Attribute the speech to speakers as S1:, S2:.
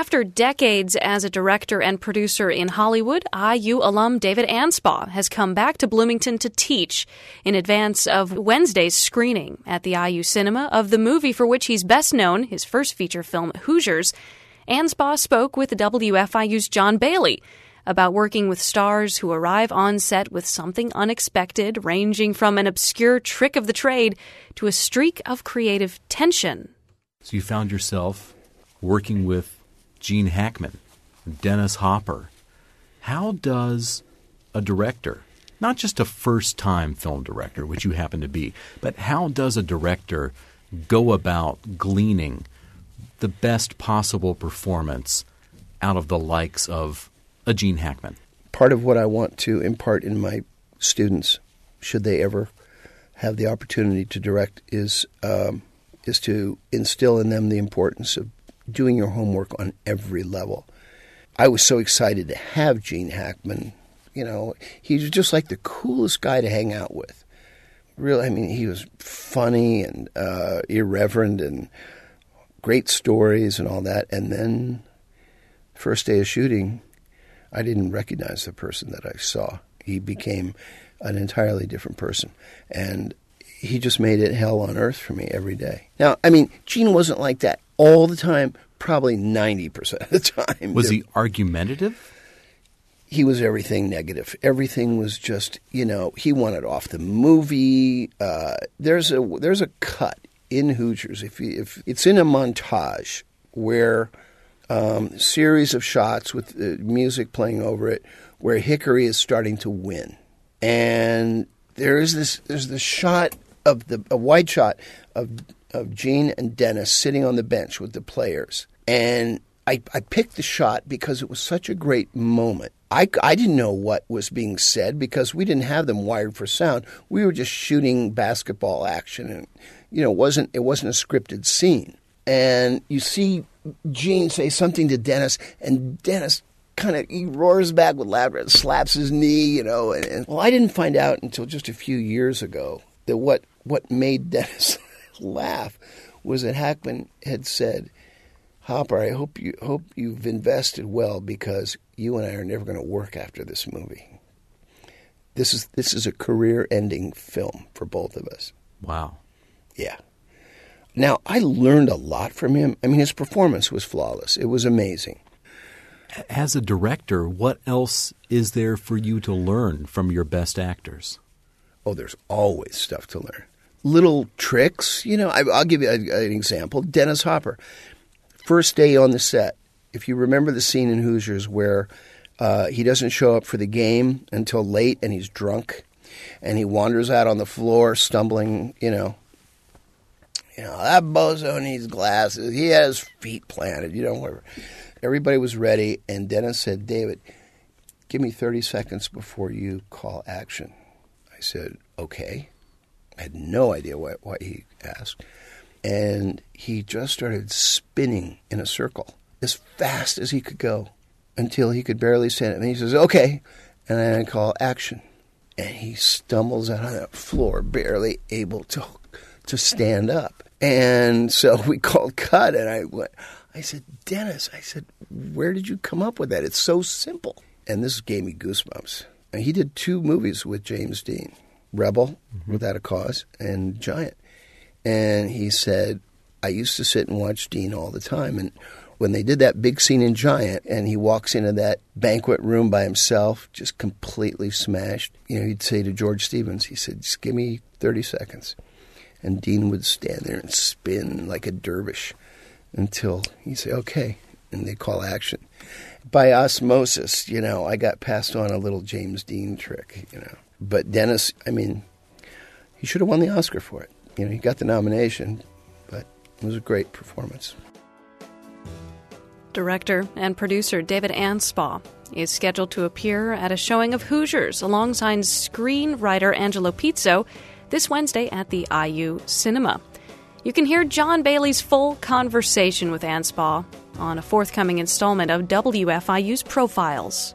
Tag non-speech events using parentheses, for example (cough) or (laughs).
S1: After decades as a director and producer in Hollywood, IU alum David Anspaugh has come back to Bloomington to teach in advance of Wednesday's screening at the IU Cinema of the movie for which he's best known, his first feature film, Hoosiers. Anspaugh spoke with WFIU's John Bailey about working with stars who arrive on set with something unexpected, ranging from an obscure trick of the trade to a streak of creative tension.
S2: So you found yourself working with Gene Hackman, Dennis Hopper. How does a director, not just a first time film director, which you happen to be, but how does a director go about gleaning the best possible performance out of the likes of a Gene Hackman?
S3: Part of what I want to impart in my students, should they ever have the opportunity to direct, is um, is to instill in them the importance of doing your homework on every level. I was so excited to have Gene Hackman. You know, he was just like the coolest guy to hang out with. Really, I mean, he was funny and uh, irreverent and great stories and all that. And then, first day of shooting, I didn't recognize the person that I saw. He became an entirely different person. And he just made it hell on earth for me every day. Now, I mean, Gene wasn't like that all the time, probably 90% of the time.
S2: Was he argumentative?
S3: He was everything negative. Everything was just, you know, he wanted off the movie. Uh, there's a there's a cut in Hoosiers if you, if it's in a montage where um, series of shots with uh, music playing over it where Hickory is starting to win. And there is this there's this shot of the a wide shot of of Gene and Dennis sitting on the bench with the players. And I, I picked the shot because it was such a great moment. I, I didn't know what was being said because we didn't have them wired for sound. We were just shooting basketball action, and you know, it wasn't it wasn't a scripted scene. And you see Gene say something to Dennis, and Dennis kind of he roars back with laughter and slaps his knee, you know. And, and well, I didn't find out until just a few years ago that what what made Dennis (laughs) laugh was that Hackman had said, Hopper, I hope you hope you've invested well because you and I are never going to work after this movie. This is this is a career-ending film for both of us.
S2: Wow.
S3: Yeah. Now, I learned a lot from him. I mean, his performance was flawless. It was amazing.
S2: As a director, what else is there for you to learn from your best actors?
S3: Oh, there's always stuff to learn little tricks. You know, I, will give you a, an example. Dennis Hopper, first day on the set. If you remember the scene in Hoosiers where uh, he doesn't show up for the game until late and he's drunk and he wanders out on the floor stumbling, you know. You know, that bozo needs glasses. He has feet planted, you know, whatever. Everybody was ready, and Dennis said, David, give me 30 seconds before you call action. I said, okay. I had no idea why, what he asked. And he just started spinning in a circle as fast as he could go until he could barely stand it. And he says, okay. And I call action. And he stumbles out on the floor, barely able to, to stand up. And so (laughs) we called cut, and I went, I said, Dennis, I said, where did you come up with that? It's so simple. And this gave me goosebumps. And he did two movies with James Dean. Rebel, mm-hmm. Without a Cause, and Giant. And he said, I used to sit and watch Dean all the time. And when they did that big scene in Giant and he walks into that banquet room by himself, just completely smashed, you know, he'd say to George Stevens, he said, just give me 30 seconds. And Dean would stand there and spin like a dervish until he'd say, okay. And they call action. By osmosis, you know, I got passed on a little James Dean trick, you know. But Dennis, I mean, he should have won the Oscar for it. You know, he got the nomination, but it was a great performance.
S1: Director and producer David Anspaugh is scheduled to appear at a showing of Hoosiers alongside screenwriter Angelo Pizzo this Wednesday at the IU Cinema. You can hear John Bailey's full conversation with Anspaugh on a forthcoming installment of WFIU's Profiles.